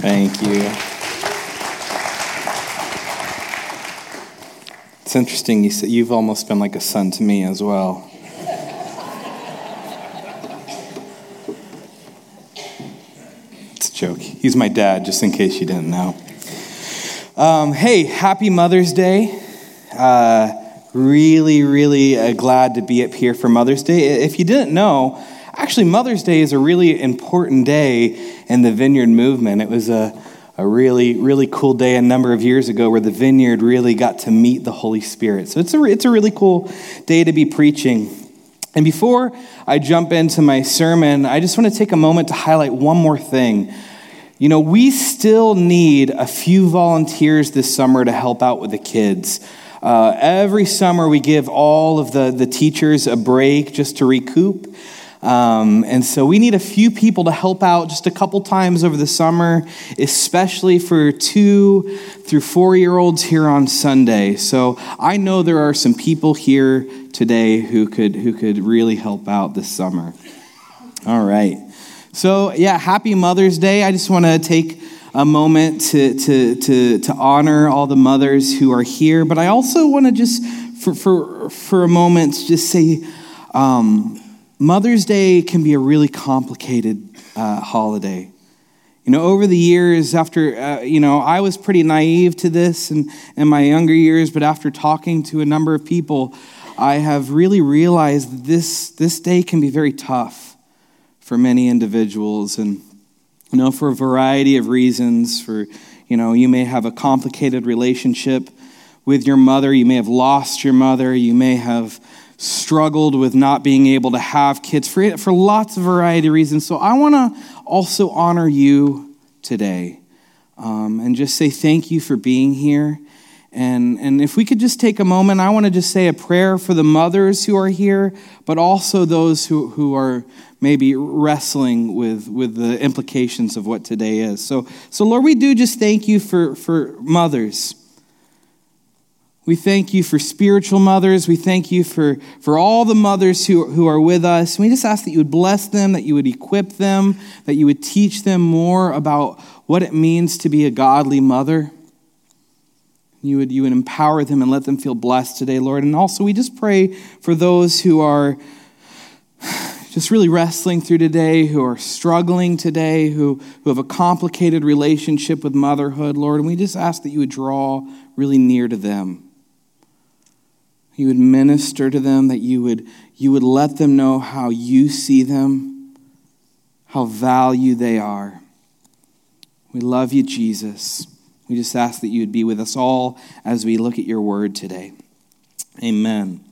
Thank you. It's interesting. You said you've almost been like a son to me as well. It's a joke. He's my dad, just in case you didn't know. Um, hey, happy Mother's Day. Uh, really, really uh, glad to be up here for Mother's Day. If you didn't know, actually, Mother's Day is a really important day in the Vineyard movement. It was a, a really, really cool day a number of years ago where the Vineyard really got to meet the Holy Spirit. So it's a, it's a really cool day to be preaching. And before I jump into my sermon, I just want to take a moment to highlight one more thing. You know, we still need a few volunteers this summer to help out with the kids. Uh, every summer, we give all of the, the teachers a break just to recoup. Um, and so we need a few people to help out just a couple times over the summer, especially for two through four year olds here on Sunday. So I know there are some people here today who could, who could really help out this summer. All right. So, yeah, happy Mother's Day. I just want to take a moment to, to, to, to honor all the mothers who are here, but I also want to just, for, for, for a moment, just say um, Mother's Day can be a really complicated uh, holiday. You know, over the years, after, uh, you know, I was pretty naive to this in, in my younger years, but after talking to a number of people, I have really realized this, this day can be very tough for many individuals. And you know, for a variety of reasons. For, you know, you may have a complicated relationship with your mother. You may have lost your mother. You may have struggled with not being able to have kids for, for lots of variety of reasons. So I want to also honor you today um, and just say thank you for being here. And, and if we could just take a moment, I want to just say a prayer for the mothers who are here, but also those who, who are maybe wrestling with, with the implications of what today is. So, so, Lord, we do just thank you for, for mothers. We thank you for spiritual mothers. We thank you for, for all the mothers who, who are with us. We just ask that you would bless them, that you would equip them, that you would teach them more about what it means to be a godly mother. You would, you would empower them and let them feel blessed today, Lord. And also, we just pray for those who are just really wrestling through today, who are struggling today, who, who have a complicated relationship with motherhood, Lord. And we just ask that you would draw really near to them. You would minister to them, that you would, you would let them know how you see them, how value they are. We love you, Jesus. We just ask that you would be with us all as we look at your word today. Amen.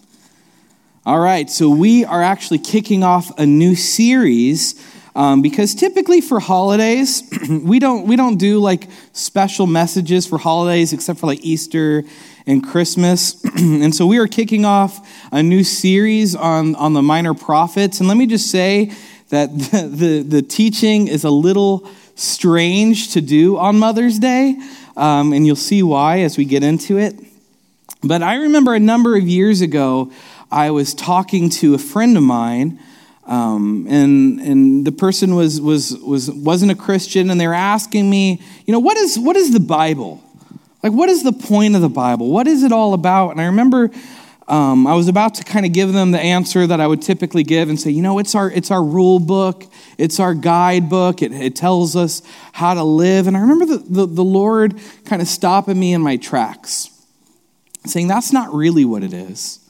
All right, so we are actually kicking off a new series um, because typically for holidays we don't we don't do like special messages for holidays except for like Easter and Christmas, and so we are kicking off a new series on on the minor prophets. And let me just say that the, the, the teaching is a little strange to do on Mother's Day, um, and you'll see why as we get into it. But I remember a number of years ago. I was talking to a friend of mine, um, and and the person was was was wasn't a Christian, and they were asking me, you know, what is what is the Bible? Like, what is the point of the Bible? What is it all about? And I remember. Um, I was about to kind of give them the answer that I would typically give and say, you know, it's our, it's our rule book, it's our guidebook, it, it tells us how to live. And I remember the, the, the Lord kind of stopping me in my tracks, saying, that's not really what it is.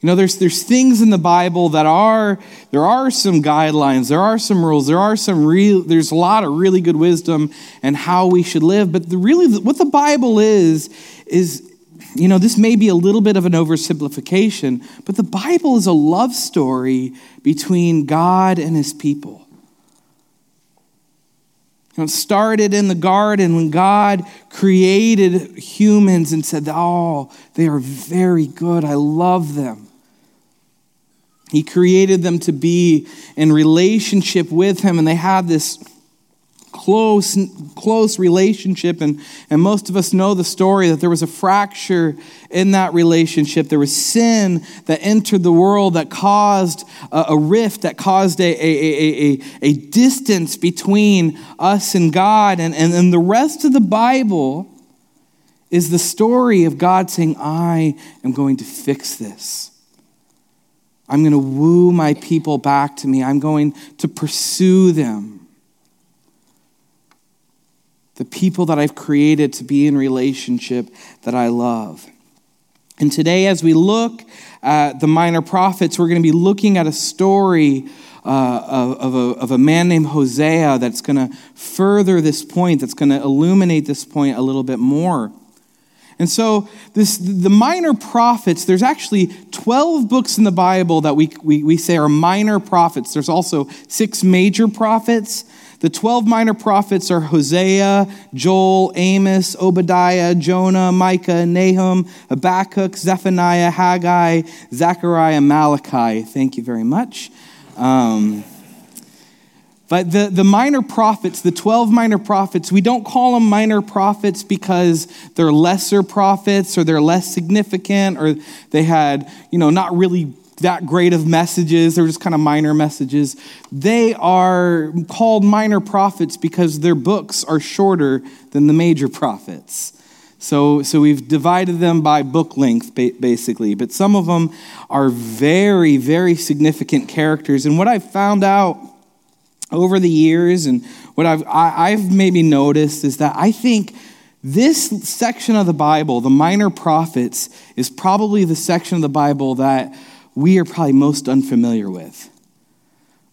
You know, there's, there's things in the Bible that are, there are some guidelines, there are some rules, there are some real, there's a lot of really good wisdom and how we should live. But the, really, what the Bible is, is, you know, this may be a little bit of an oversimplification, but the Bible is a love story between God and his people. You know, it started in the garden when God created humans and said, Oh, they are very good. I love them. He created them to be in relationship with Him, and they had this close, close relationship. And, and most of us know the story that there was a fracture in that relationship. There was sin that entered the world that caused a, a rift, that caused a, a, a, a, distance between us and God. And, and, and the rest of the Bible is the story of God saying, I am going to fix this. I'm going to woo my people back to me. I'm going to pursue them. The people that I've created to be in relationship that I love. And today, as we look at the minor prophets, we're going to be looking at a story uh, of, of, a, of a man named Hosea that's going to further this point, that's going to illuminate this point a little bit more. And so, this, the minor prophets, there's actually 12 books in the Bible that we, we, we say are minor prophets. There's also six major prophets. The 12 minor prophets are Hosea, Joel, Amos, Obadiah, Jonah, Micah, Nahum, Habakkuk, Zephaniah, Haggai, Zechariah, Malachi. Thank you very much. Um, but the, the minor prophets, the 12 minor prophets, we don't call them minor prophets because they're lesser prophets or they're less significant or they had, you know, not really that great of messages. They're just kind of minor messages. They are called minor prophets because their books are shorter than the major prophets. So, so we've divided them by book length, basically. But some of them are very, very significant characters. And what I've found out over the years and what I've, I, have maybe noticed is that I think this section of the Bible, the minor prophets, is probably the section of the Bible that we are probably most unfamiliar with.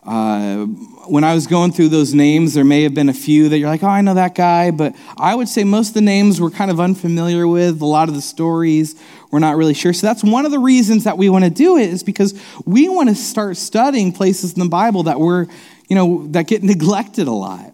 Uh, when I was going through those names, there may have been a few that you're like, oh, I know that guy, but I would say most of the names we're kind of unfamiliar with. A lot of the stories we're not really sure. So that's one of the reasons that we want to do it, is because we want to start studying places in the Bible that we're you know, that get neglected a lot.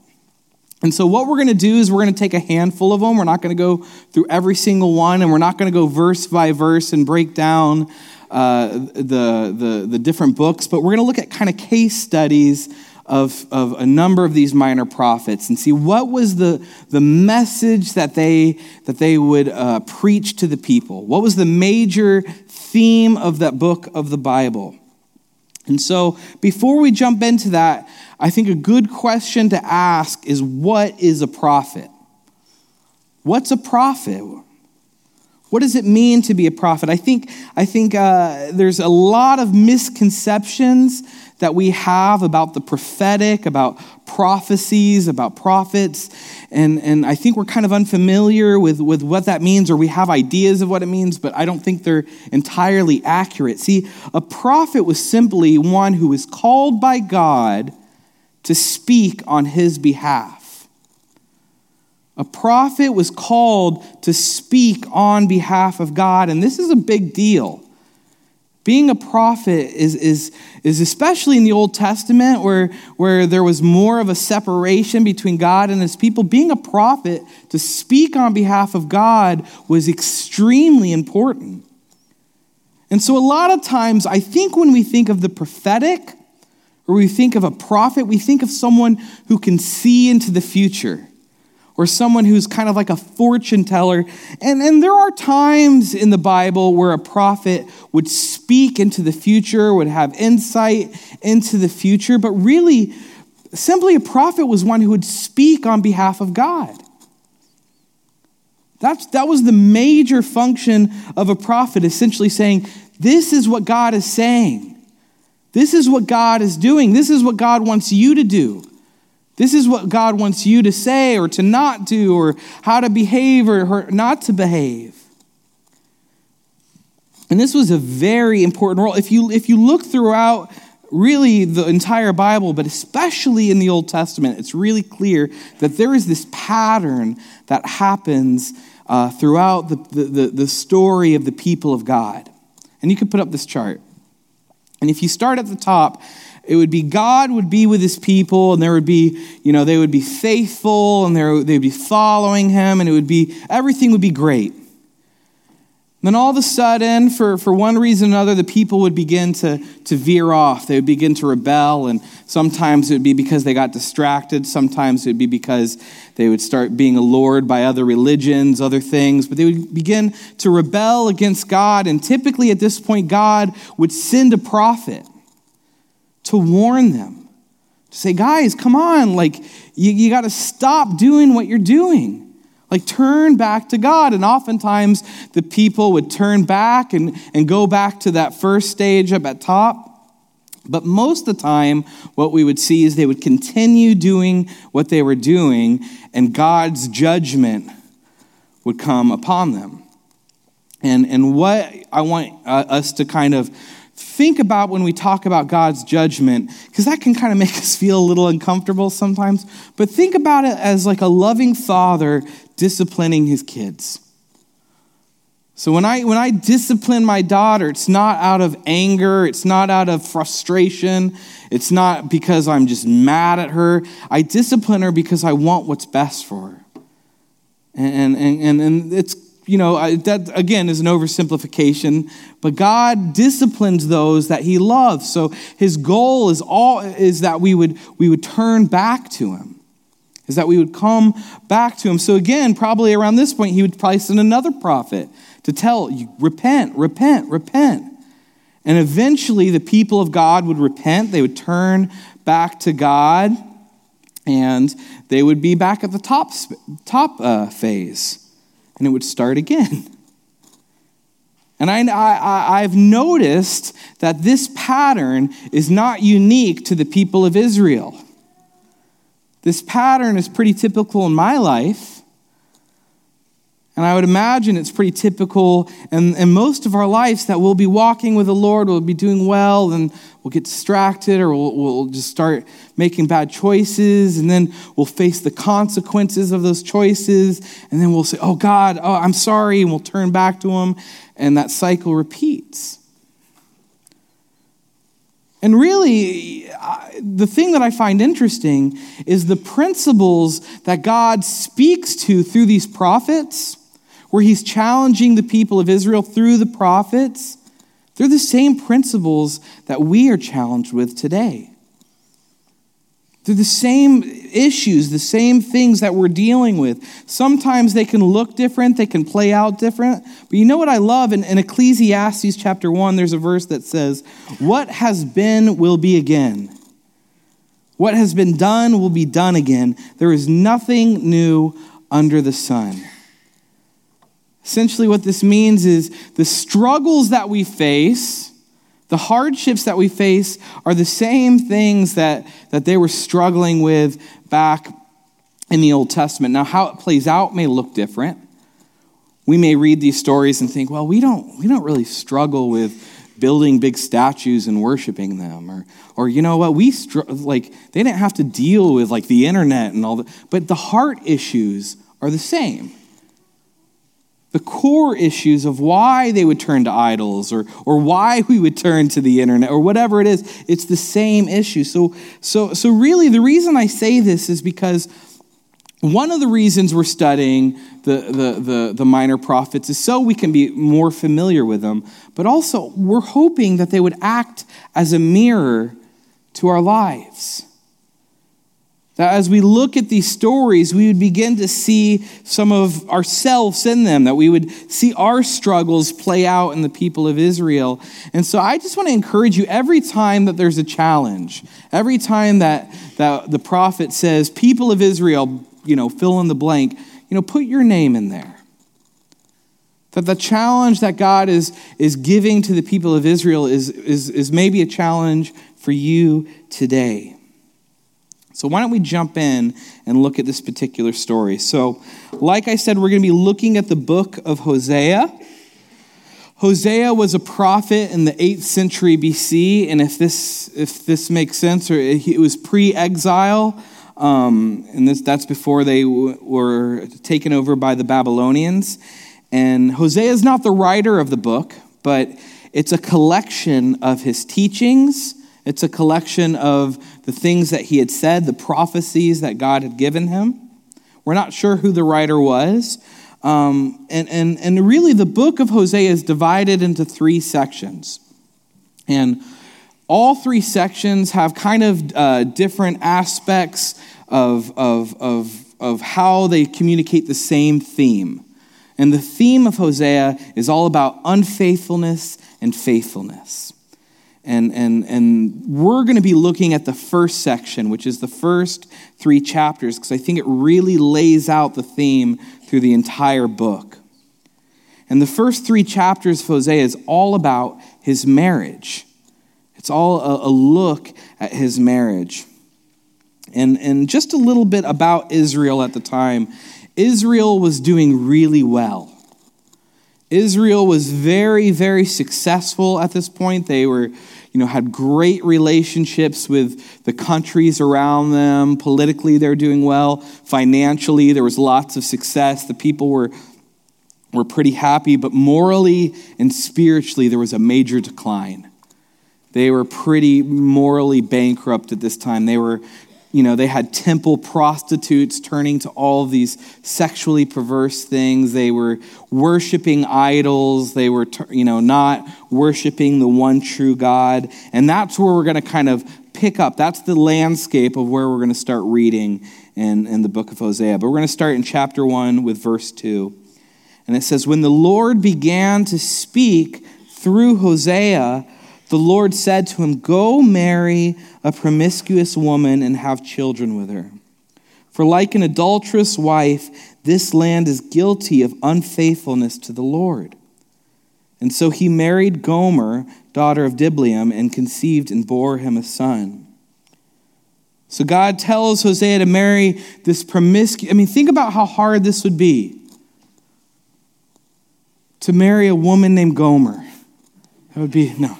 And so, what we're going to do is we're going to take a handful of them. We're not going to go through every single one, and we're not going to go verse by verse and break down uh, the, the, the different books, but we're going to look at kind of case studies of, of a number of these minor prophets and see what was the, the message that they, that they would uh, preach to the people. What was the major theme of that book of the Bible? And so, before we jump into that, I think a good question to ask is what is a prophet? What's a prophet? What does it mean to be a prophet? I think, I think uh, there's a lot of misconceptions that we have about the prophetic, about prophecies, about prophets. And, and I think we're kind of unfamiliar with, with what that means, or we have ideas of what it means, but I don't think they're entirely accurate. See, a prophet was simply one who was called by God to speak on his behalf. A prophet was called to speak on behalf of God, and this is a big deal. Being a prophet is, is, is especially in the Old Testament where, where there was more of a separation between God and his people. Being a prophet to speak on behalf of God was extremely important. And so, a lot of times, I think when we think of the prophetic or we think of a prophet, we think of someone who can see into the future or someone who's kind of like a fortune teller. And, and there are times in the Bible where a prophet would speak into the future, would have insight into the future, but really, simply a prophet was one who would speak on behalf of God. That's, that was the major function of a prophet, essentially saying, This is what God is saying. This is what God is doing. This is what God wants you to do. This is what God wants you to say or to not do, or how to behave or not to behave. And this was a very important role. If you, if you look throughout really the entire Bible, but especially in the Old Testament, it's really clear that there is this pattern that happens uh, throughout the, the, the story of the people of God. And you can put up this chart. And if you start at the top, it would be God would be with his people, and there would be, you know, they would be faithful, and they'd be following him, and it would be, everything would be great. Then all of a sudden, for, for one reason or another, the people would begin to, to veer off. They would begin to rebel, and sometimes it would be because they got distracted. Sometimes it would be because they would start being allured by other religions, other things. But they would begin to rebel against God, and typically at this point, God would send a prophet to warn them, to say, guys, come on, like, you, you got to stop doing what you're doing. Like, turn back to God. And oftentimes, the people would turn back and, and go back to that first stage up at top. But most of the time, what we would see is they would continue doing what they were doing, and God's judgment would come upon them. And, and what I want uh, us to kind of think about when we talk about God's judgment, because that can kind of make us feel a little uncomfortable sometimes, but think about it as like a loving father disciplining his kids. So when I when I discipline my daughter, it's not out of anger, it's not out of frustration, it's not because I'm just mad at her. I discipline her because I want what's best for her. And and and, and it's you know, that again is an oversimplification, but God disciplines those that he loves. So his goal is all is that we would we would turn back to him. Is that we would come back to him. So again, probably around this point, he would probably send another prophet to tell you, repent, repent, repent. And eventually the people of God would repent, they would turn back to God, and they would be back at the top, top uh, phase and it would start again. And I, I, I've noticed that this pattern is not unique to the people of Israel. This pattern is pretty typical in my life. And I would imagine it's pretty typical in, in most of our lives that we'll be walking with the Lord, we'll be doing well, and we'll get distracted or we'll, we'll just start making bad choices, and then we'll face the consequences of those choices, and then we'll say, Oh God, oh, I'm sorry, and we'll turn back to Him, and that cycle repeats. And really, the thing that I find interesting is the principles that God speaks to through these prophets where he's challenging the people of Israel through the prophets, they're the same principles that we are challenged with today. They're the same issues, the same things that we're dealing with. Sometimes they can look different, they can play out different. But you know what I love? In, in Ecclesiastes chapter 1, there's a verse that says, What has been will be again. What has been done will be done again. There is nothing new under the sun. Essentially, what this means is the struggles that we face, the hardships that we face, are the same things that, that they were struggling with back in the Old Testament. Now, how it plays out may look different. We may read these stories and think, well, we don't, we don't really struggle with building big statues and worshiping them or or you know what we str- like they didn't have to deal with like the internet and all that but the heart issues are the same the core issues of why they would turn to idols or, or why we would turn to the internet or whatever it is, it's the same issue. So, so, so really, the reason I say this is because one of the reasons we're studying the, the, the, the minor prophets is so we can be more familiar with them, but also we're hoping that they would act as a mirror to our lives. As we look at these stories, we would begin to see some of ourselves in them, that we would see our struggles play out in the people of Israel. And so I just want to encourage you every time that there's a challenge, every time that, that the prophet says, people of Israel, you know, fill in the blank, you know, put your name in there. That the challenge that God is, is giving to the people of Israel is, is, is maybe a challenge for you today. So, why don't we jump in and look at this particular story? So, like I said, we're going to be looking at the book of Hosea. Hosea was a prophet in the 8th century BC, and if this, if this makes sense, or it was pre exile, um, and this, that's before they w- were taken over by the Babylonians. And Hosea is not the writer of the book, but it's a collection of his teachings it's a collection of the things that he had said, the prophecies that God had given him. We're not sure who the writer was, Um, and, and, and really, the book of Hosea is divided into three sections. And all three sections have kind of uh, different aspects of, of, of, of how they communicate the same theme. And the theme of Hosea is all about unfaithfulness and faithfulness. And, and, and we're going to be looking at the first section, which is the first three chapters, because I think it really lays out the theme through the entire book. And the first three chapters of Hosea is all about his marriage. It's all a, a look at his marriage. And, and just a little bit about Israel at the time. Israel was doing really well. Israel was very, very successful at this point. They were, you know, had great relationships with the countries around them. Politically, they're doing well. Financially, there was lots of success. The people were, were pretty happy, but morally and spiritually, there was a major decline. They were pretty morally bankrupt at this time. They were you know, they had temple prostitutes turning to all these sexually perverse things. They were worshiping idols. They were, you know, not worshiping the one true God. And that's where we're going to kind of pick up. That's the landscape of where we're going to start reading in, in the book of Hosea. But we're going to start in chapter 1 with verse 2. And it says, When the Lord began to speak through Hosea, the Lord said to him, Go marry a promiscuous woman and have children with her. For like an adulterous wife, this land is guilty of unfaithfulness to the Lord. And so he married Gomer, daughter of Diblaim, and conceived and bore him a son. So God tells Hosea to marry this promiscuous. I mean, think about how hard this would be to marry a woman named Gomer. That would be, no.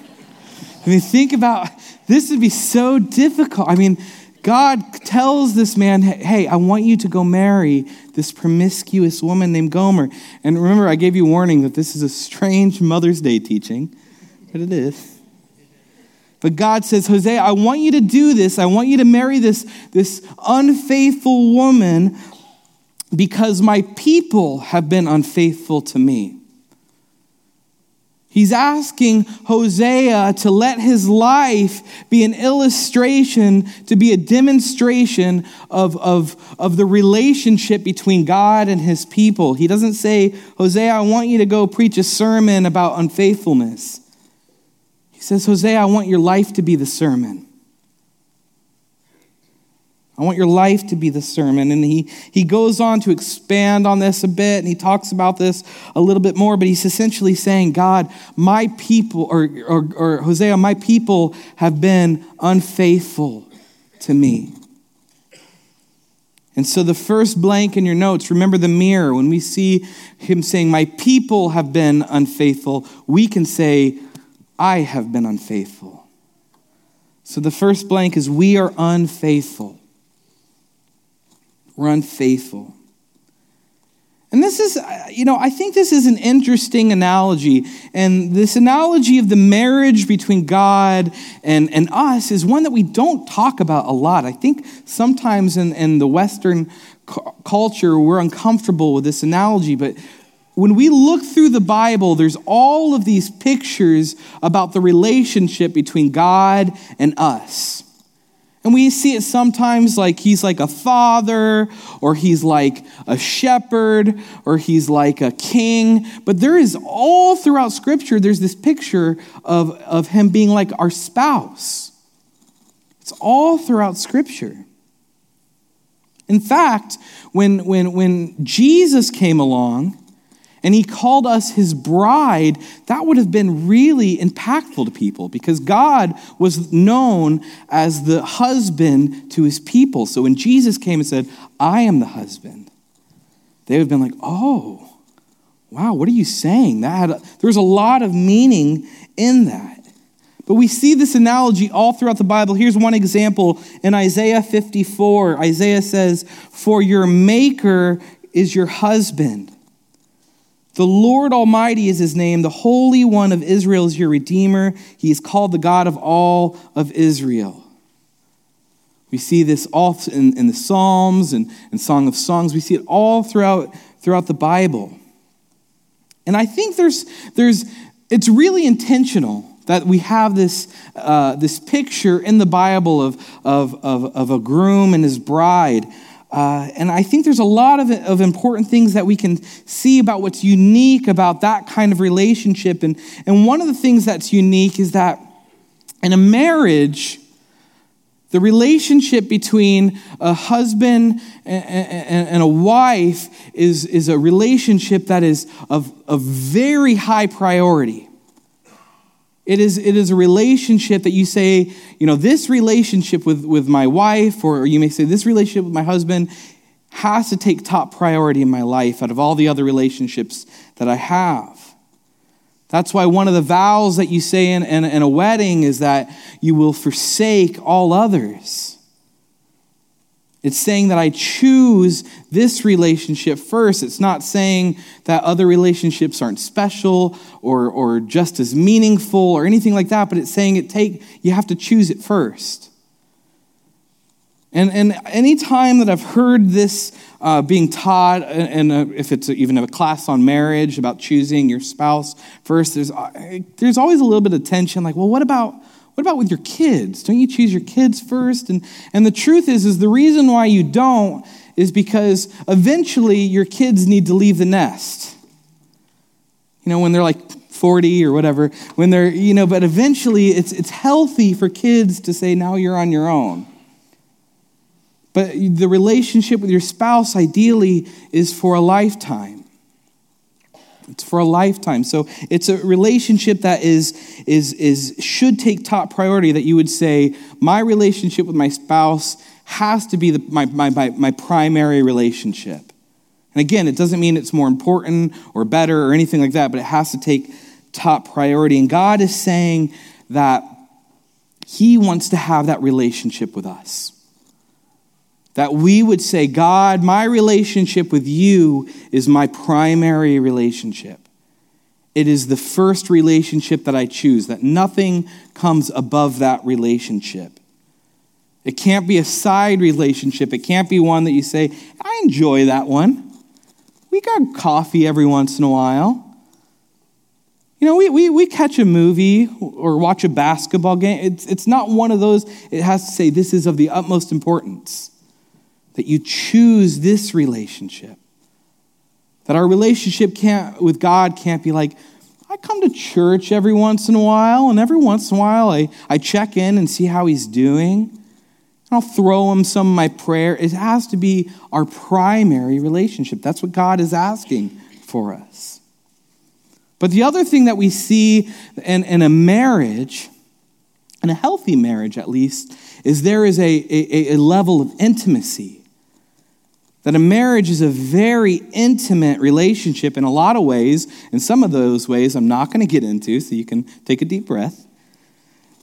I mean, think about this would be so difficult. I mean, God tells this man, hey, I want you to go marry this promiscuous woman named Gomer. And remember, I gave you warning that this is a strange Mother's Day teaching, but it is. But God says, Hosea, I want you to do this. I want you to marry this, this unfaithful woman because my people have been unfaithful to me. He's asking Hosea to let his life be an illustration, to be a demonstration of, of, of the relationship between God and his people. He doesn't say, Hosea, I want you to go preach a sermon about unfaithfulness. He says, Hosea, I want your life to be the sermon. I want your life to be the sermon. And he, he goes on to expand on this a bit and he talks about this a little bit more, but he's essentially saying, God, my people, or, or, or Hosea, my people have been unfaithful to me. And so the first blank in your notes, remember the mirror. When we see him saying, My people have been unfaithful, we can say, I have been unfaithful. So the first blank is, We are unfaithful. We're unfaithful. And this is, uh, you know, I think this is an interesting analogy. And this analogy of the marriage between God and, and us is one that we don't talk about a lot. I think sometimes in, in the Western culture, we're uncomfortable with this analogy. But when we look through the Bible, there's all of these pictures about the relationship between God and us. And we see it sometimes like he's like a father, or he's like a shepherd, or he's like a king. But there is all throughout Scripture, there's this picture of, of him being like our spouse. It's all throughout Scripture. In fact, when, when, when Jesus came along, and he called us his bride, that would have been really impactful to people because God was known as the husband to his people. So when Jesus came and said, I am the husband, they would have been like, oh, wow, what are you saying? That had a, there was a lot of meaning in that. But we see this analogy all throughout the Bible. Here's one example in Isaiah 54. Isaiah says, For your maker is your husband the Lord Almighty is his name. The Holy One of Israel is your Redeemer. He is called the God of all of Israel. We see this all in, in the Psalms and, and Song of Songs. We see it all throughout, throughout the Bible. And I think there's, there's, it's really intentional that we have this, uh, this picture in the Bible of, of, of, of a groom and his bride. Uh, and I think there's a lot of, of important things that we can see about what's unique about that kind of relationship. And, and one of the things that's unique is that in a marriage, the relationship between a husband and a wife is, is a relationship that is of, of very high priority. It is, it is a relationship that you say, you know, this relationship with, with my wife, or you may say, this relationship with my husband has to take top priority in my life out of all the other relationships that I have. That's why one of the vows that you say in, in, in, a wedding is that you will forsake all others. It's saying that I choose this relationship first. It's not saying that other relationships aren't special or, or just as meaningful or anything like that, but it's saying it take you have to choose it first. And, and any time that I've heard this uh, being taught, and if it's even a class on marriage about choosing your spouse first, there's, uh, there's always a little bit of tension like, well, what about, what about with your kids? Don't you choose your kids first? And, and the truth is, is the reason why you don't is because eventually your kids need to leave the nest. You know, when they're like 40 or whatever, when they're, you know, but eventually it's, it's healthy for kids to say, now you're on your own. But the relationship with your spouse, ideally, is for a lifetime. It's for a lifetime. So it's a relationship that is, is, is, should take top priority, that you would say, my relationship with my spouse has to be the, my, my, my, my primary relationship. And again, it doesn't mean it's more important or better or anything like that, but it has to take top priority. And God is saying that He wants to have that relationship with us. That we would say, God, my relationship with you is my primary relationship. It is the first relationship that I choose, that nothing comes above that relationship. It can't be a side relationship. It can't be one that you say, I enjoy that one. We got coffee every once in a while. You know, we, we, we catch a movie or watch a basketball game. It's, it's not one of those, it has to say, this is of the utmost importance that you choose this relationship. That our relationship with God can't be like, I come to church every once in a while, and every once in a while I, I check in and see how he's doing. And I'll throw him some of my prayer. It has to be our primary relationship. That's what God is asking for us. But the other thing that we see in, in a marriage, in a healthy marriage at least, is there is a, a, a level of intimacy that a marriage is a very intimate relationship in a lot of ways. And some of those ways I'm not going to get into, so you can take a deep breath.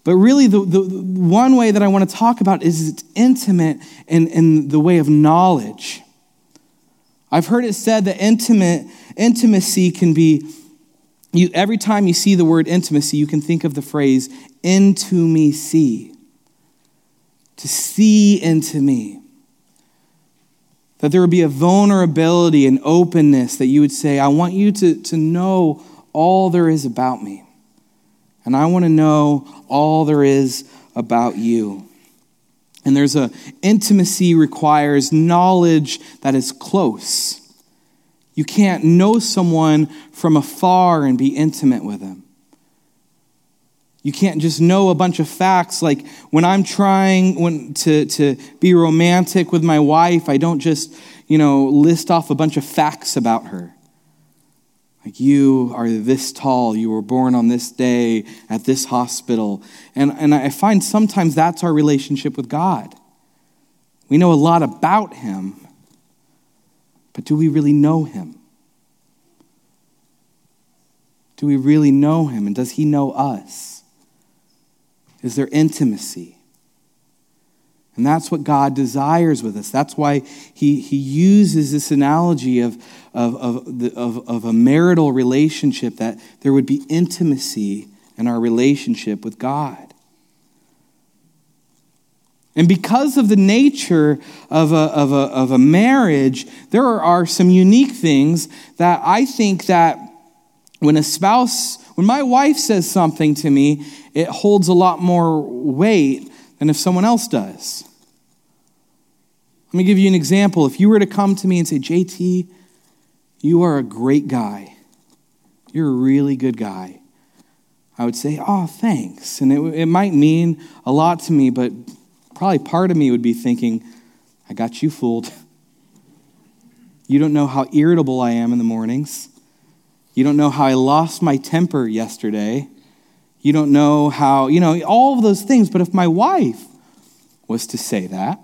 But really, the, the, one way that I want to talk about is it's intimate in, in the way of knowledge. I've heard it said that intimate, intimacy can be, you, every time you see the word intimacy, you can think of the phrase, into me see. To see into me. That there would be a vulnerability and openness that you would say, I want you to, to know all there is about me. And I want to know all there is about you. And there's a intimacy requires knowledge that is close. You can't know someone from afar and be intimate with them. You can't just know a bunch of facts. Like when I'm trying when, to, to be romantic with my wife, I don't just, you know, list off a bunch of facts about her. Like you are this tall, you were born on this day at this hospital. And, and I find sometimes that's our relationship with God. We know a lot about him, but do we really know him? Do we really know him? And does he know us? Is there intimacy. And that's what God desires with us. That's why he, he uses this analogy of, of, of, the, of, of a marital relationship, that there would be intimacy in our relationship with God. And because of the nature of a, of a, of a marriage, there are some unique things that I think that when a spouse, when my wife says something to me, it holds a lot more weight than if someone else does. Let me give you an example. If you were to come to me and say, JT, you are a great guy, you're a really good guy, I would say, oh, thanks. And it, it might mean a lot to me, but probably part of me would be thinking, I got you fooled. You don't know how irritable I am in the mornings. You don't know how I lost my temper yesterday. You don't know how, you know, all of those things. But if my wife was to say that,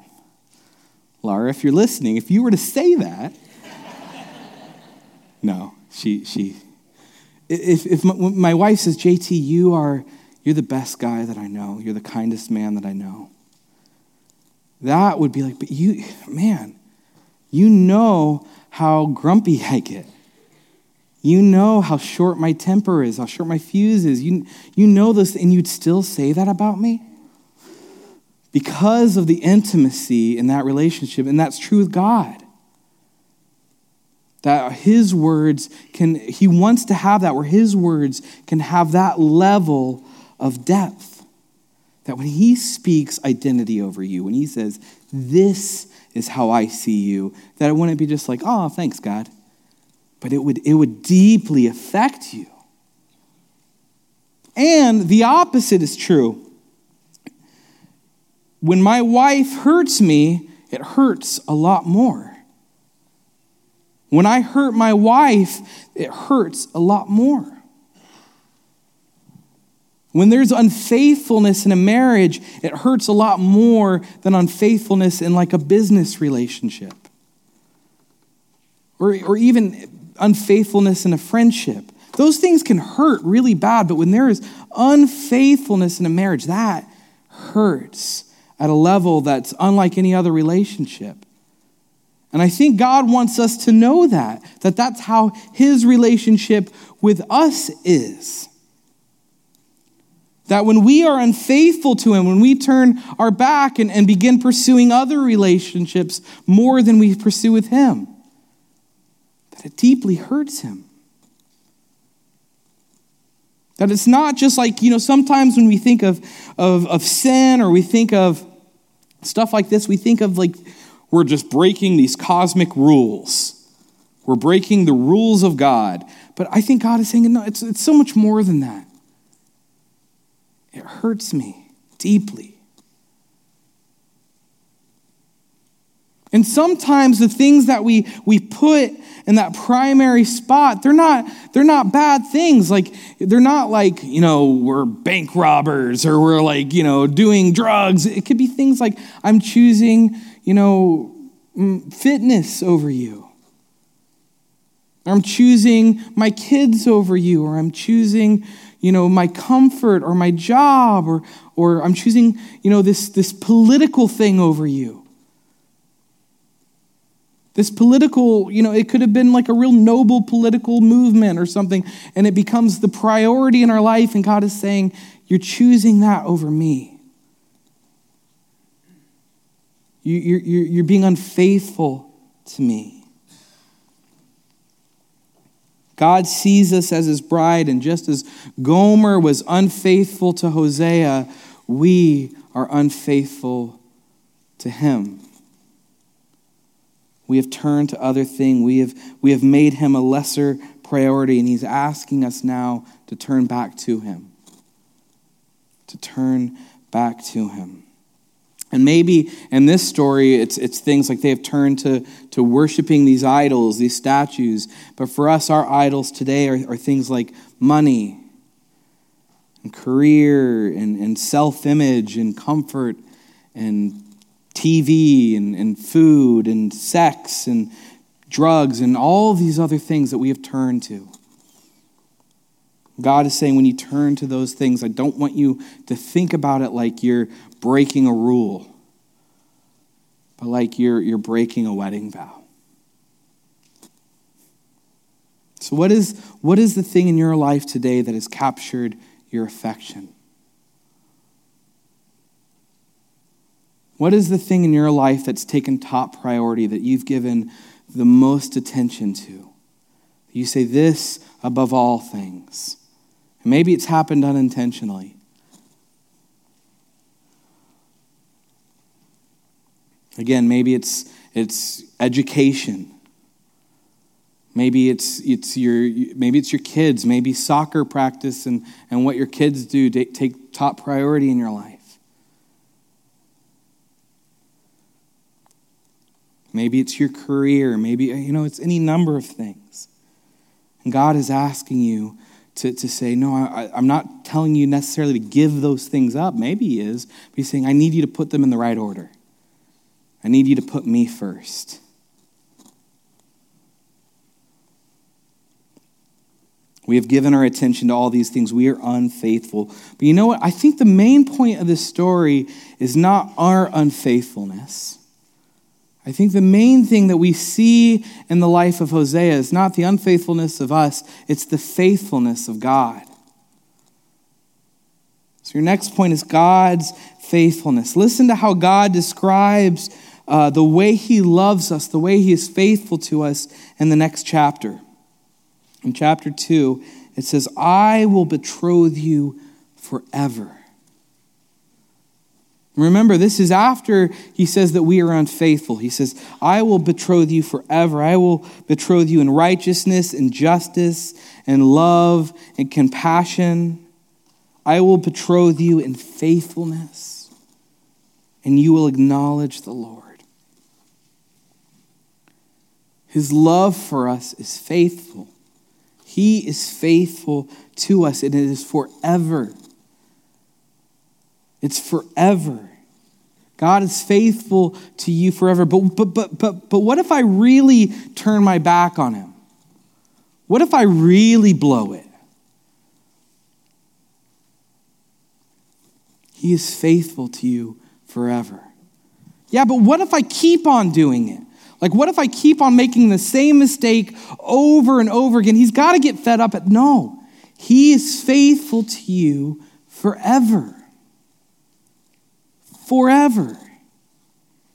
Laura, if you're listening, if you were to say that, no, she, she, if, if my, wife says, JT, you are, you're the best guy that I know, you're the kindest man that I know, that would be like, but you, man, you know how grumpy I get. You know how short my temper is, how short my fuse is. You, you know this, and you'd still say that about me? Because of the intimacy in that relationship, and that's true with God. That his words can, he wants to have that, where his words can have that level of depth. That when he speaks identity over you, when he says, This is how I see you, that it wouldn't be just like, Oh, thanks, God. But it would, it would deeply affect you. And the opposite is true. When my wife hurts me, it hurts a lot more. When I hurt my wife, it hurts a lot more. When there's unfaithfulness in a marriage, it hurts a lot more than unfaithfulness in like a business relationship. Or, or even unfaithfulness in a friendship. Those things can hurt really bad, but when there is unfaithfulness in a marriage, that hurts at a level that's unlike any other relationship. And I think God wants us to know that, that that's how his relationship with us is. That when we are unfaithful to Him, when we turn our back and, and begin pursuing other relationships more than we pursue with Him, that it deeply hurts Him. That it's not just like, you know, sometimes when we think of, of, of sin or we think of stuff like this, we think of like we're just breaking these cosmic rules. We're breaking the rules of God. But I think God is saying, no, it's, it's so much more than that. It hurts me deeply. And sometimes the things that we, we put in that primary spot, they're not, they're not bad things. Like, they're not like, you know, we're bank robbers or we're like, you know, doing drugs. It could be things like, I'm choosing, you know, fitness over you. Or I'm choosing my kids over you, or I'm choosing, you know, my comfort or my job, or, or I'm choosing, you know, this, this political thing over you. This political, you know, it could have been like a real noble political movement or something, and it becomes the priority in our life, and God is saying, You're choosing that over me. You, are you're being unfaithful to me. God sees us as his bride, and just as Gomer was unfaithful to Hosea, we are unfaithful to him. We have turned to other things. We have, we have made him a lesser priority, and he's asking us now to turn back to him. To turn back to him. And maybe in this story, it's, it's things like they have turned to, to worshiping these idols, these statues. But for us, our idols today are, are things like money and career and, and self image and comfort and TV and, and food and sex and drugs and all these other things that we have turned to. God is saying, when you turn to those things, I don't want you to think about it like you're breaking a rule, but like you're, you're breaking a wedding vow. So, what is, what is the thing in your life today that has captured your affection? What is the thing in your life that's taken top priority that you've given the most attention to? You say this above all things. Maybe it's happened unintentionally. Again, maybe it's, it's education. Maybe it's, it's your, maybe it's your kids. Maybe soccer practice and, and what your kids do take top priority in your life. Maybe it's your career. Maybe, you know, it's any number of things. And God is asking you to, to say, no, I, I'm not telling you necessarily to give those things up. Maybe He is. But He's saying, I need you to put them in the right order. I need you to put me first. We have given our attention to all these things. We are unfaithful. But you know what? I think the main point of this story is not our unfaithfulness. I think the main thing that we see in the life of Hosea is not the unfaithfulness of us, it's the faithfulness of God. So, your next point is God's faithfulness. Listen to how God describes uh, the way He loves us, the way He is faithful to us in the next chapter. In chapter 2, it says, I will betroth you forever. Remember, this is after he says that we are unfaithful. He says, I will betroth you forever. I will betroth you in righteousness and justice and love and compassion. I will betroth you in faithfulness, and you will acknowledge the Lord. His love for us is faithful. He is faithful to us, and it is forever. It's forever. God is faithful to you forever. But, but, but, but, but what if I really turn my back on him? What if I really blow it? He is faithful to you forever. Yeah, but what if I keep on doing it? Like, what if I keep on making the same mistake over and over again? He's got to get fed up at. No, He is faithful to you forever forever.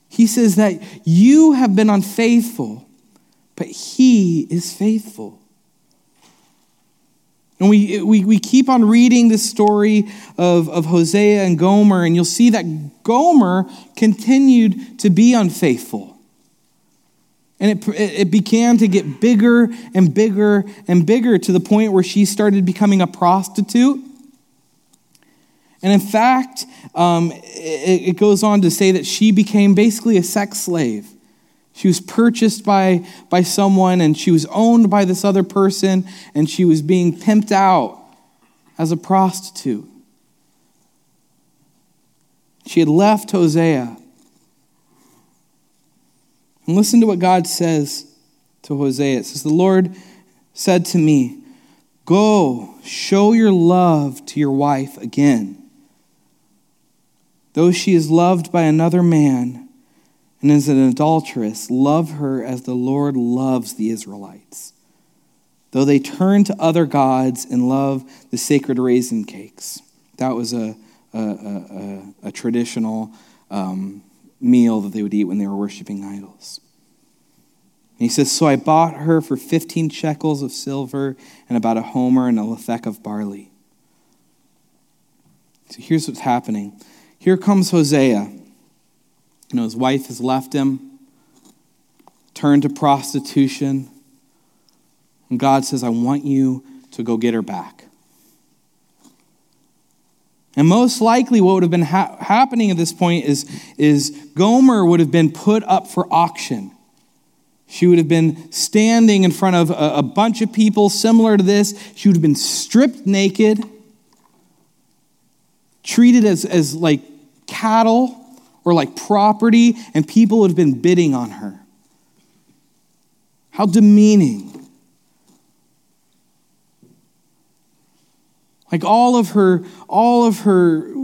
He says that you have been unfaithful, but He is faithful. And we, we, we keep on reading this story of, of Hosea and Gomer, and you'll see that Gomer continued to be unfaithful. And it, it began to get bigger and bigger and bigger to the point where she started becoming a prostitute. And in fact, um, it, it goes on to say that she became basically a sex slave. She was purchased by, by someone and she was owned by this other person and she was being pimped out as a prostitute. She had left Hosea. And listen to what God says to Hosea. It says, The Lord said to me, Go, show your love to your wife again Though she is loved by another man and is an adulteress, love her as the Lord loves the Israelites. Though they turn to other gods and love the sacred raisin cakes. That was a, a, a, a traditional um, meal that they would eat when they were worshiping idols. And he says, So I bought her for 15 shekels of silver and about a homer and a lethek of barley. So here's what's happening here comes Hosea. You know, his wife has left him, turned to prostitution. And God says, I want you to go get her back. And most likely, what would have been ha- happening at this point is, is Gomer would have been put up for auction. She would have been standing in front of a, a bunch of people similar to this. She would have been stripped naked, treated as, as like cattle or like property, and people would have been bidding on her. How demeaning. Like all of her, all of her,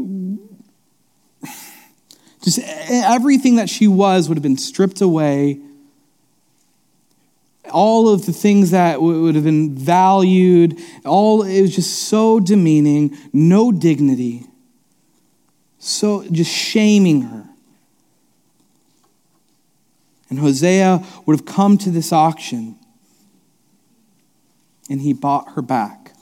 just everything that she was would have been stripped away. All of the things that would have been valued, all it was just so demeaning, no dignity so just shaming her. And Hosea would have come to this auction and he bought her back.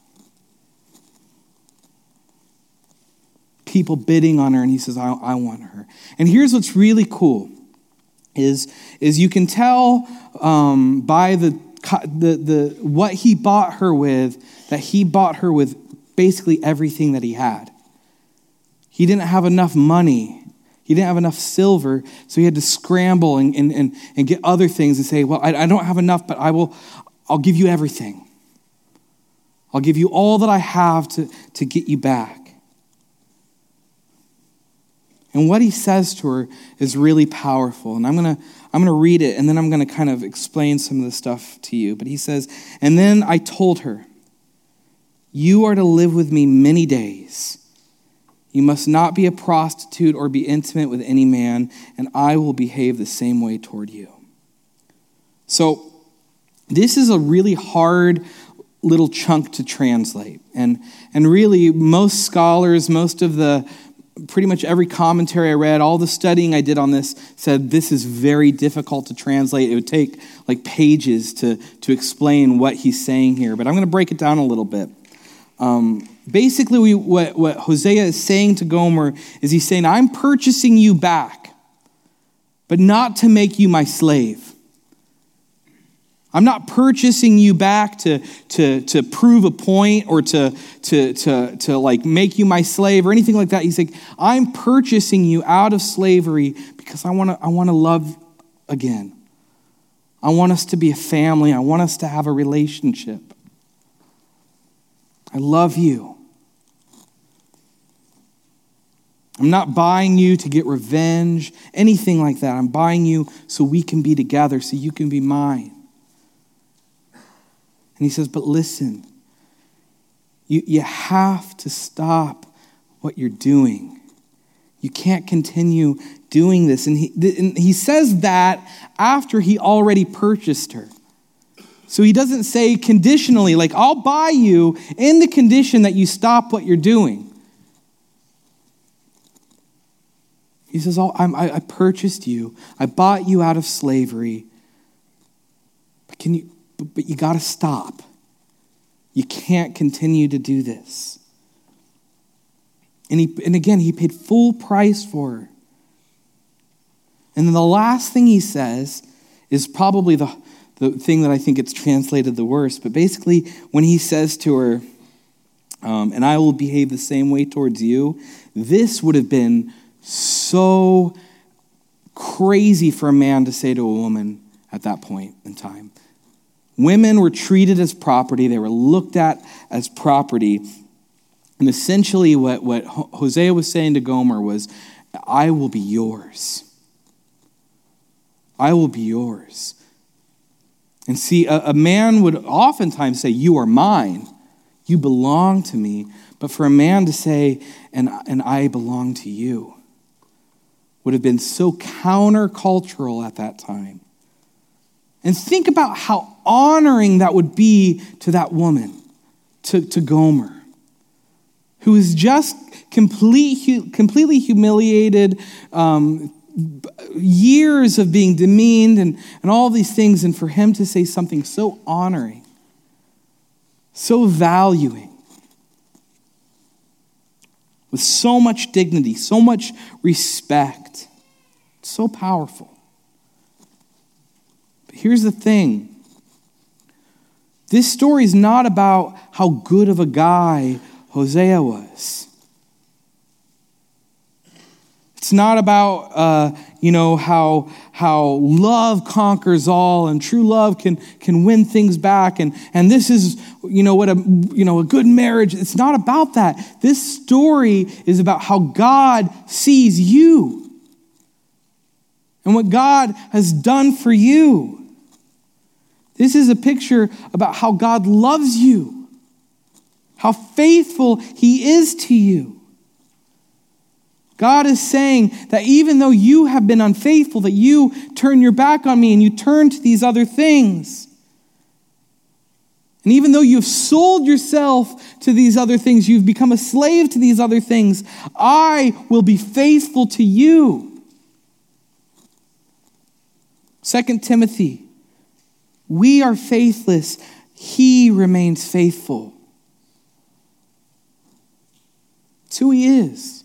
People bidding on her, and he says, I, I want her. And here's what's really cool is, is you can tell um, by the, the, the, what he bought her with that he bought her with basically everything that he had. He didn't have enough money. He didn't have enough silver, so he had to scramble and, and, and, and get other things and say, Well, I, I don't have enough, but I will, I'll give you everything. I'll give you all that I have to, to get you back. And what he says to her is really powerful. And I'm going to I'm going to read it and then I'm going to kind of explain some of the stuff to you. But he says, And then I told her, You are to live with me many days. You must not be a prostitute or be intimate with any man, and I will behave the same way toward you. So, this is a really hard little chunk to translate. And, and really, most scholars, most of the, pretty much every commentary I read, all the studying I did on this said this is very difficult to translate. It would take like pages to, to explain what he's saying here. But I'm going to break it down a little bit. Um, basically, we, what, what Hosea is saying to Gomer is he's saying, I'm purchasing you back, but not to make you my slave. I'm not purchasing you back to, to, to prove a point or to, to, to, to like make you my slave or anything like that. He's like, I'm purchasing you out of slavery because I want to I wanna love again. I want us to be a family. I want us to have a relationship. I love you. I'm not buying you to get revenge, anything like that. I'm buying you so we can be together, so you can be mine. And he says, But listen, you, you have to stop what you're doing. You can't continue doing this. And he, and he says that after he already purchased her. So he doesn't say conditionally, like, I'll buy you in the condition that you stop what you're doing. He says, oh, I, I purchased you, I bought you out of slavery. But can you, but, but you got to stop. You can't continue to do this. And, he, and again, he paid full price for her. And then the last thing he says is probably the, the thing that I think it's translated the worst. But basically, when he says to her, um, and I will behave the same way towards you, this would have been so crazy for a man to say to a woman at that point in time. Women were treated as property, they were looked at as property. And essentially, what, what Hosea was saying to Gomer was, I will be yours. I will be yours. And see, a, a man would oftentimes say, You are mine. You belong to me. But for a man to say, and, and I belong to you, would have been so countercultural at that time. And think about how honoring that would be to that woman, to, to Gomer, who is just complete, completely humiliated, um, years of being demeaned, and, and all these things. And for him to say something so honoring, so valuing, with so much dignity, so much respect, so powerful. But Here's the thing this story is not about how good of a guy Hosea was. It's not about, uh, you know, how, how love conquers all and true love can, can win things back. And, and this is, you know, what a, you know, a good marriage. It's not about that. This story is about how God sees you and what God has done for you. This is a picture about how God loves you, how faithful He is to you. God is saying that even though you have been unfaithful, that you turn your back on me and you turn to these other things. And even though you've sold yourself to these other things, you've become a slave to these other things, I will be faithful to you. 2 Timothy, we are faithless, he remains faithful. It's who he is.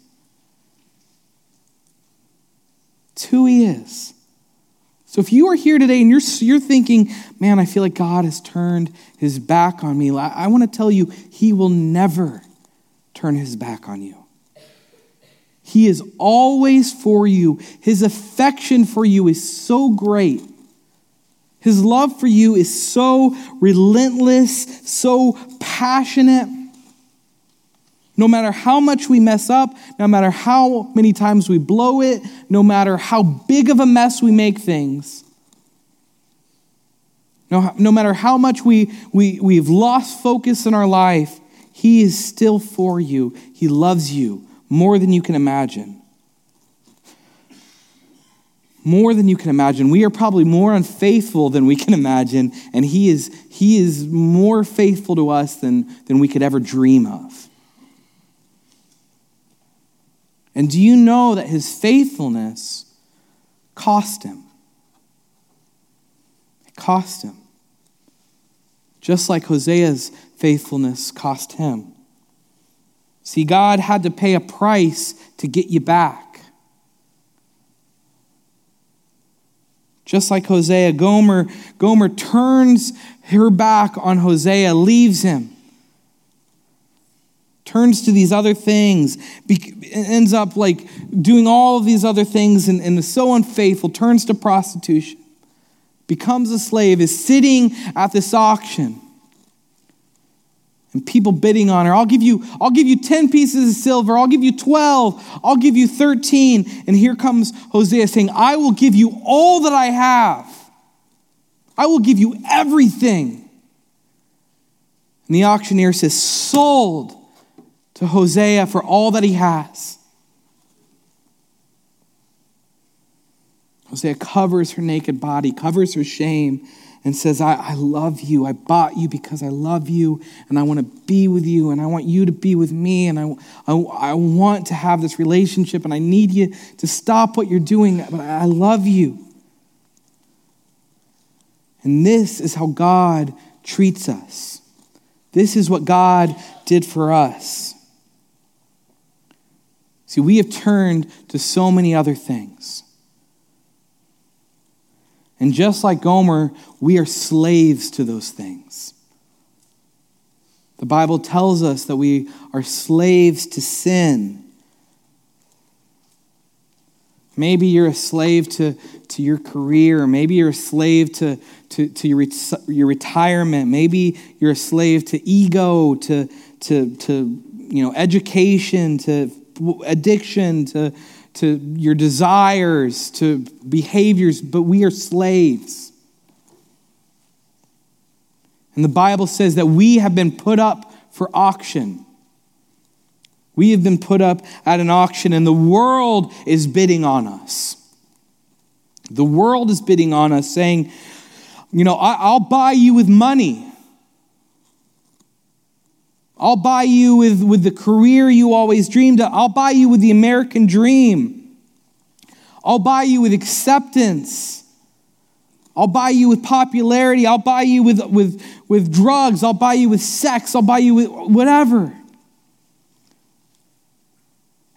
It's who he is. So if you are here today and you're, you're thinking, man, I feel like God has turned his back on me, I, I want to tell you, he will never turn his back on you. He is always for you. His affection for you is so great. His love for you is so relentless, so passionate. No matter how much we mess up, no matter how many times we blow it, no matter how big of a mess we make things, no, no matter how much we, we, we've lost focus in our life, He is still for you. He loves you more than you can imagine. More than you can imagine. We are probably more unfaithful than we can imagine, and He is, he is more faithful to us than, than we could ever dream of. And do you know that his faithfulness cost him? It cost him. Just like Hosea's faithfulness cost him. See, God had to pay a price to get you back. Just like Hosea, Gomer, Gomer turns her back on Hosea, leaves him turns to these other things, ends up like doing all of these other things and, and is so unfaithful, turns to prostitution, becomes a slave, is sitting at this auction. And people bidding on her. I'll give you, I'll give you 10 pieces of silver. I'll give you 12. I'll give you 13. And here comes Hosea saying, I will give you all that I have. I will give you everything. And the auctioneer says, Sold to Hosea for all that he has. Hosea covers her naked body, covers her shame, and says, I, I love you. I bought you because I love you, and I want to be with you, and I want you to be with me, and I, I, I want to have this relationship, and I need you to stop what you're doing, but I love you. And this is how God treats us. This is what God did for us. See, we have turned to so many other things. And just like Gomer, we are slaves to those things. The Bible tells us that we are slaves to sin. Maybe you're a slave to, to your career. Maybe you're a slave to, to, to your, your retirement. Maybe you're a slave to ego, to, to, to you know, education, to addiction, to, to your desires, to behaviors, but we are slaves. And the Bible says that we have been put up for auction. We have been put up at an auction, and the world is bidding on us. The world is bidding on us, saying, You know, I'll buy you with money. I'll buy you with, with the career you always dreamed of. I'll buy you with the American dream. I'll buy you with acceptance. I'll buy you with popularity. I'll buy you with, with, with drugs. I'll buy you with sex. I'll buy you with whatever.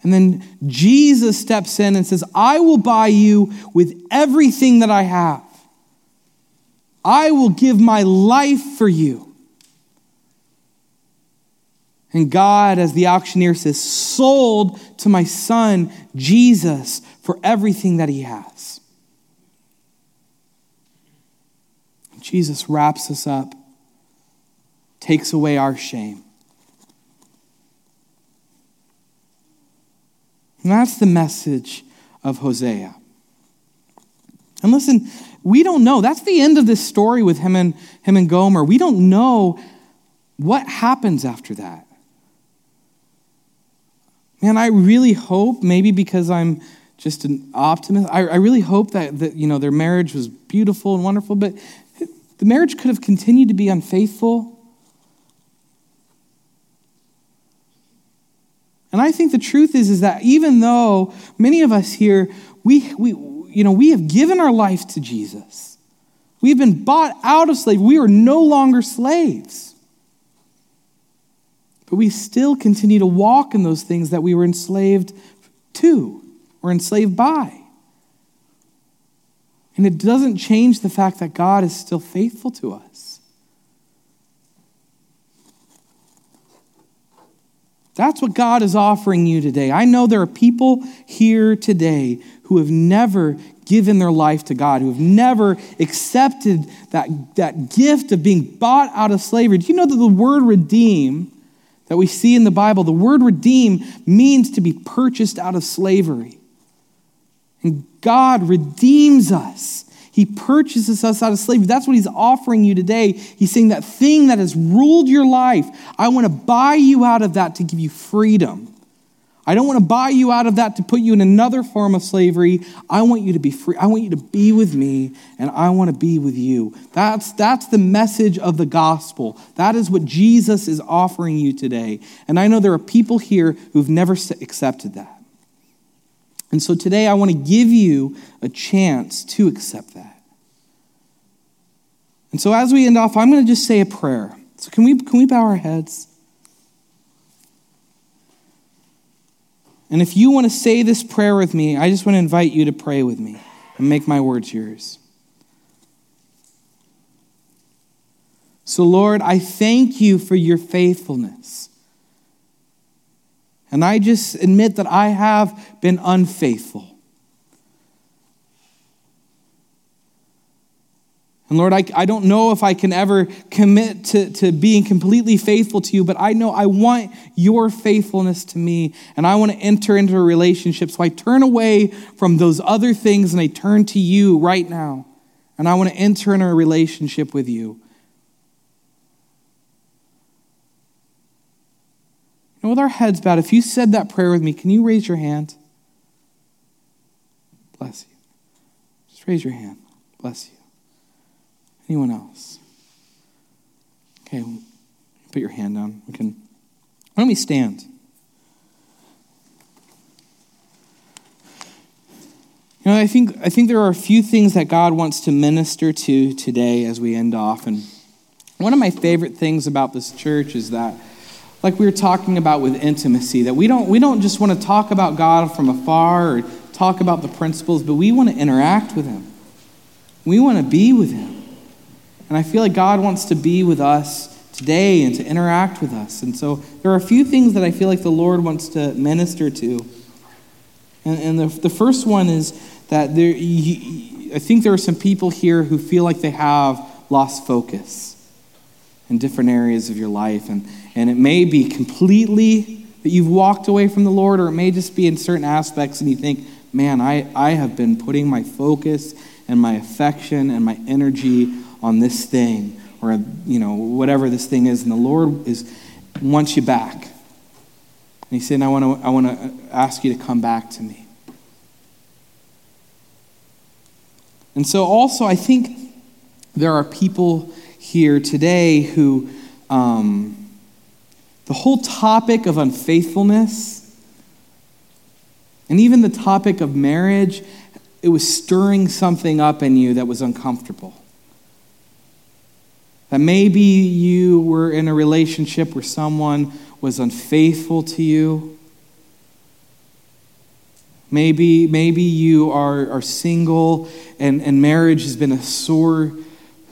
And then Jesus steps in and says, I will buy you with everything that I have. I will give my life for you. And God, as the auctioneer says, sold to my son Jesus for everything that he has. Jesus wraps us up, takes away our shame. And that's the message of Hosea. And listen, we don't know. That's the end of this story with him and him and Gomer. We don't know what happens after that. Man, I really hope, maybe because I'm just an optimist, I, I really hope that, that, you know, their marriage was beautiful and wonderful, but the marriage could have continued to be unfaithful. And I think the truth is, is that even though many of us here, we, we, you know, we have given our life to Jesus. We've been bought out of slavery. We are no longer slaves. But we still continue to walk in those things that we were enslaved to or enslaved by. And it doesn't change the fact that God is still faithful to us. That's what God is offering you today. I know there are people here today who have never given their life to God, who have never accepted that, that gift of being bought out of slavery. Do you know that the word redeem that we see in the Bible, the word redeem means to be purchased out of slavery? And God redeems us. He purchases us out of slavery. That's what he's offering you today. He's saying that thing that has ruled your life, I want to buy you out of that to give you freedom. I don't want to buy you out of that to put you in another form of slavery. I want you to be free. I want you to be with me, and I want to be with you. That's, that's the message of the gospel. That is what Jesus is offering you today. And I know there are people here who've never accepted that. And so today I want to give you a chance to accept that. And so as we end off, I'm going to just say a prayer. So can we, can we bow our heads? And if you want to say this prayer with me, I just want to invite you to pray with me and make my words yours. So, Lord, I thank you for your faithfulness. And I just admit that I have been unfaithful. And Lord, I, I don't know if I can ever commit to, to being completely faithful to you, but I know I want your faithfulness to me, and I want to enter into a relationship. So I turn away from those other things and I turn to you right now. And I want to enter into a relationship with you. And with our heads bowed, if you said that prayer with me, can you raise your hand? Bless you. Just raise your hand. Bless you. Anyone else? Okay, put your hand down. We can. Why don't we stand? You know, I think, I think there are a few things that God wants to minister to today as we end off. And one of my favorite things about this church is that like we were talking about with intimacy, that we don't, we don't just want to talk about God from afar or talk about the principles, but we want to interact with Him. We want to be with Him. And I feel like God wants to be with us today and to interact with us. And so there are a few things that I feel like the Lord wants to minister to. And, and the, the first one is that there, I think there are some people here who feel like they have lost focus in different areas of your life. And, and it may be completely that you've walked away from the Lord, or it may just be in certain aspects and you think, man, I, I have been putting my focus and my affection and my energy on this thing, or you know, whatever this thing is, and the Lord is wants you back. And he said, I want to I want to ask you to come back to me. And so also I think there are people here today who um, the whole topic of unfaithfulness and even the topic of marriage, it was stirring something up in you that was uncomfortable. That maybe you were in a relationship where someone was unfaithful to you. Maybe, maybe you are, are single and, and marriage has been a sore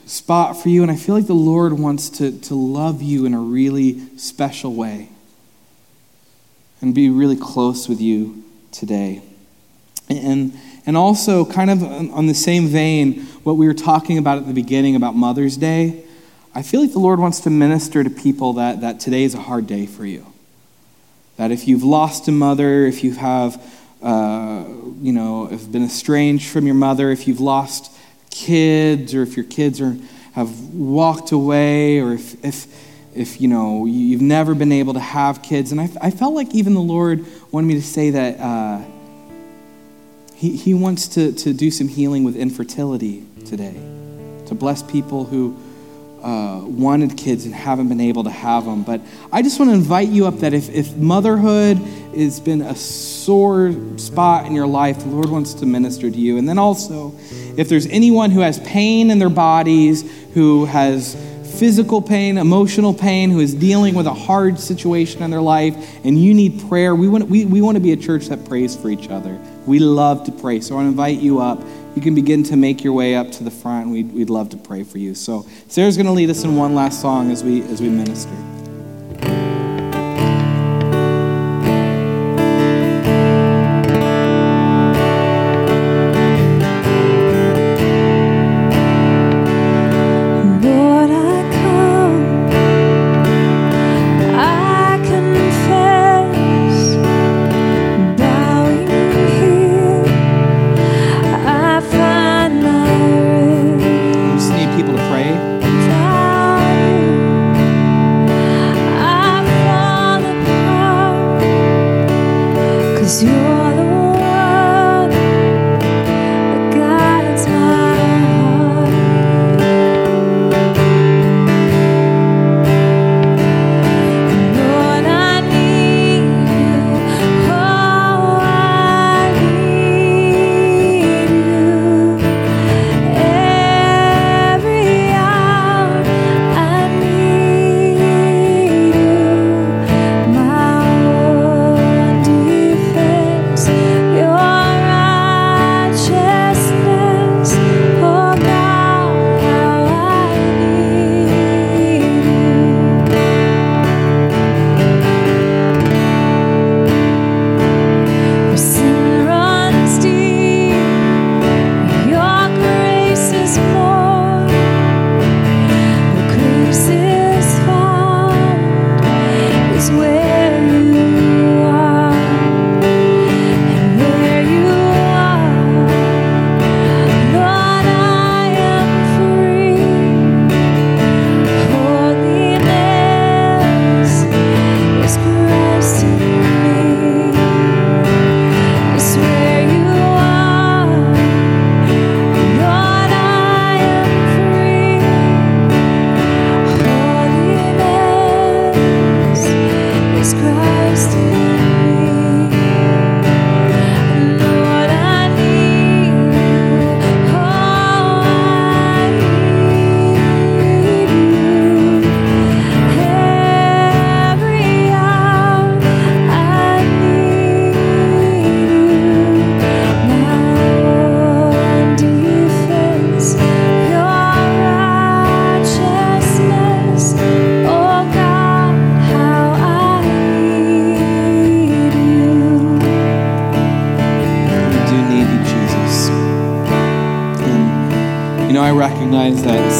spot for you. And I feel like the Lord wants to, to love you in a really special way and be really close with you today. And, and also, kind of on the same vein, what we were talking about at the beginning about Mother's Day, I feel like the Lord wants to minister to people that, that today is a hard day for you. That if you've lost a mother, if you have, uh, you know, have been estranged from your mother, if you've lost kids or if your kids are, have walked away or if, if, if you know you've never been able to have kids and i, I felt like even the lord wanted me to say that uh, he, he wants to, to do some healing with infertility today to bless people who uh, wanted kids and haven't been able to have them. But I just want to invite you up that if, if motherhood has been a sore spot in your life, the Lord wants to minister to you. And then also, if there's anyone who has pain in their bodies, who has physical pain, emotional pain, who is dealing with a hard situation in their life, and you need prayer, we want, we, we want to be a church that prays for each other. We love to pray. So I want to invite you up. You can begin to make your way up to the front. We'd, we'd love to pray for you. So Sarah's going to lead us in one last song as we, as we minister.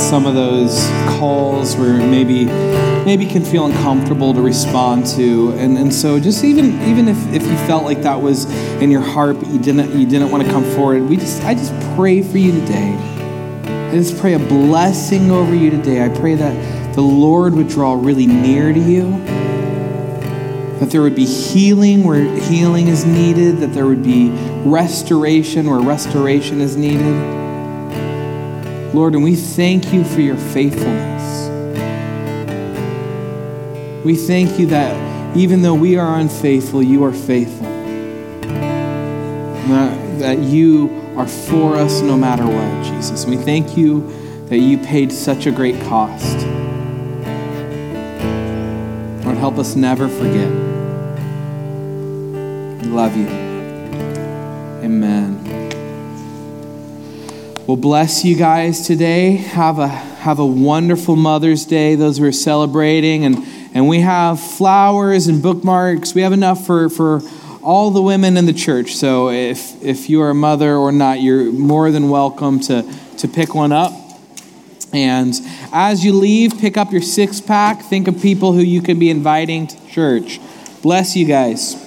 Some of those calls where maybe maybe can feel uncomfortable to respond to. And, and so just even even if, if you felt like that was in your heart but you didn't you didn't want to come forward we just i just pray for you today. I just pray a blessing over you today. I pray that the lord would draw really near to you that there would be healing where healing is needed that there would be restoration where restoration is needed Lord, and we thank you for your faithfulness. We thank you that even though we are unfaithful, you are faithful. That, that you are for us no matter what, Jesus. We thank you that you paid such a great cost. Lord, help us never forget. We love you. Amen. Well, bless you guys today. Have a have a wonderful Mother's Day. Those who are celebrating, and and we have flowers and bookmarks. We have enough for for all the women in the church. So if if you are a mother or not, you're more than welcome to to pick one up. And as you leave, pick up your six pack. Think of people who you can be inviting to church. Bless you guys.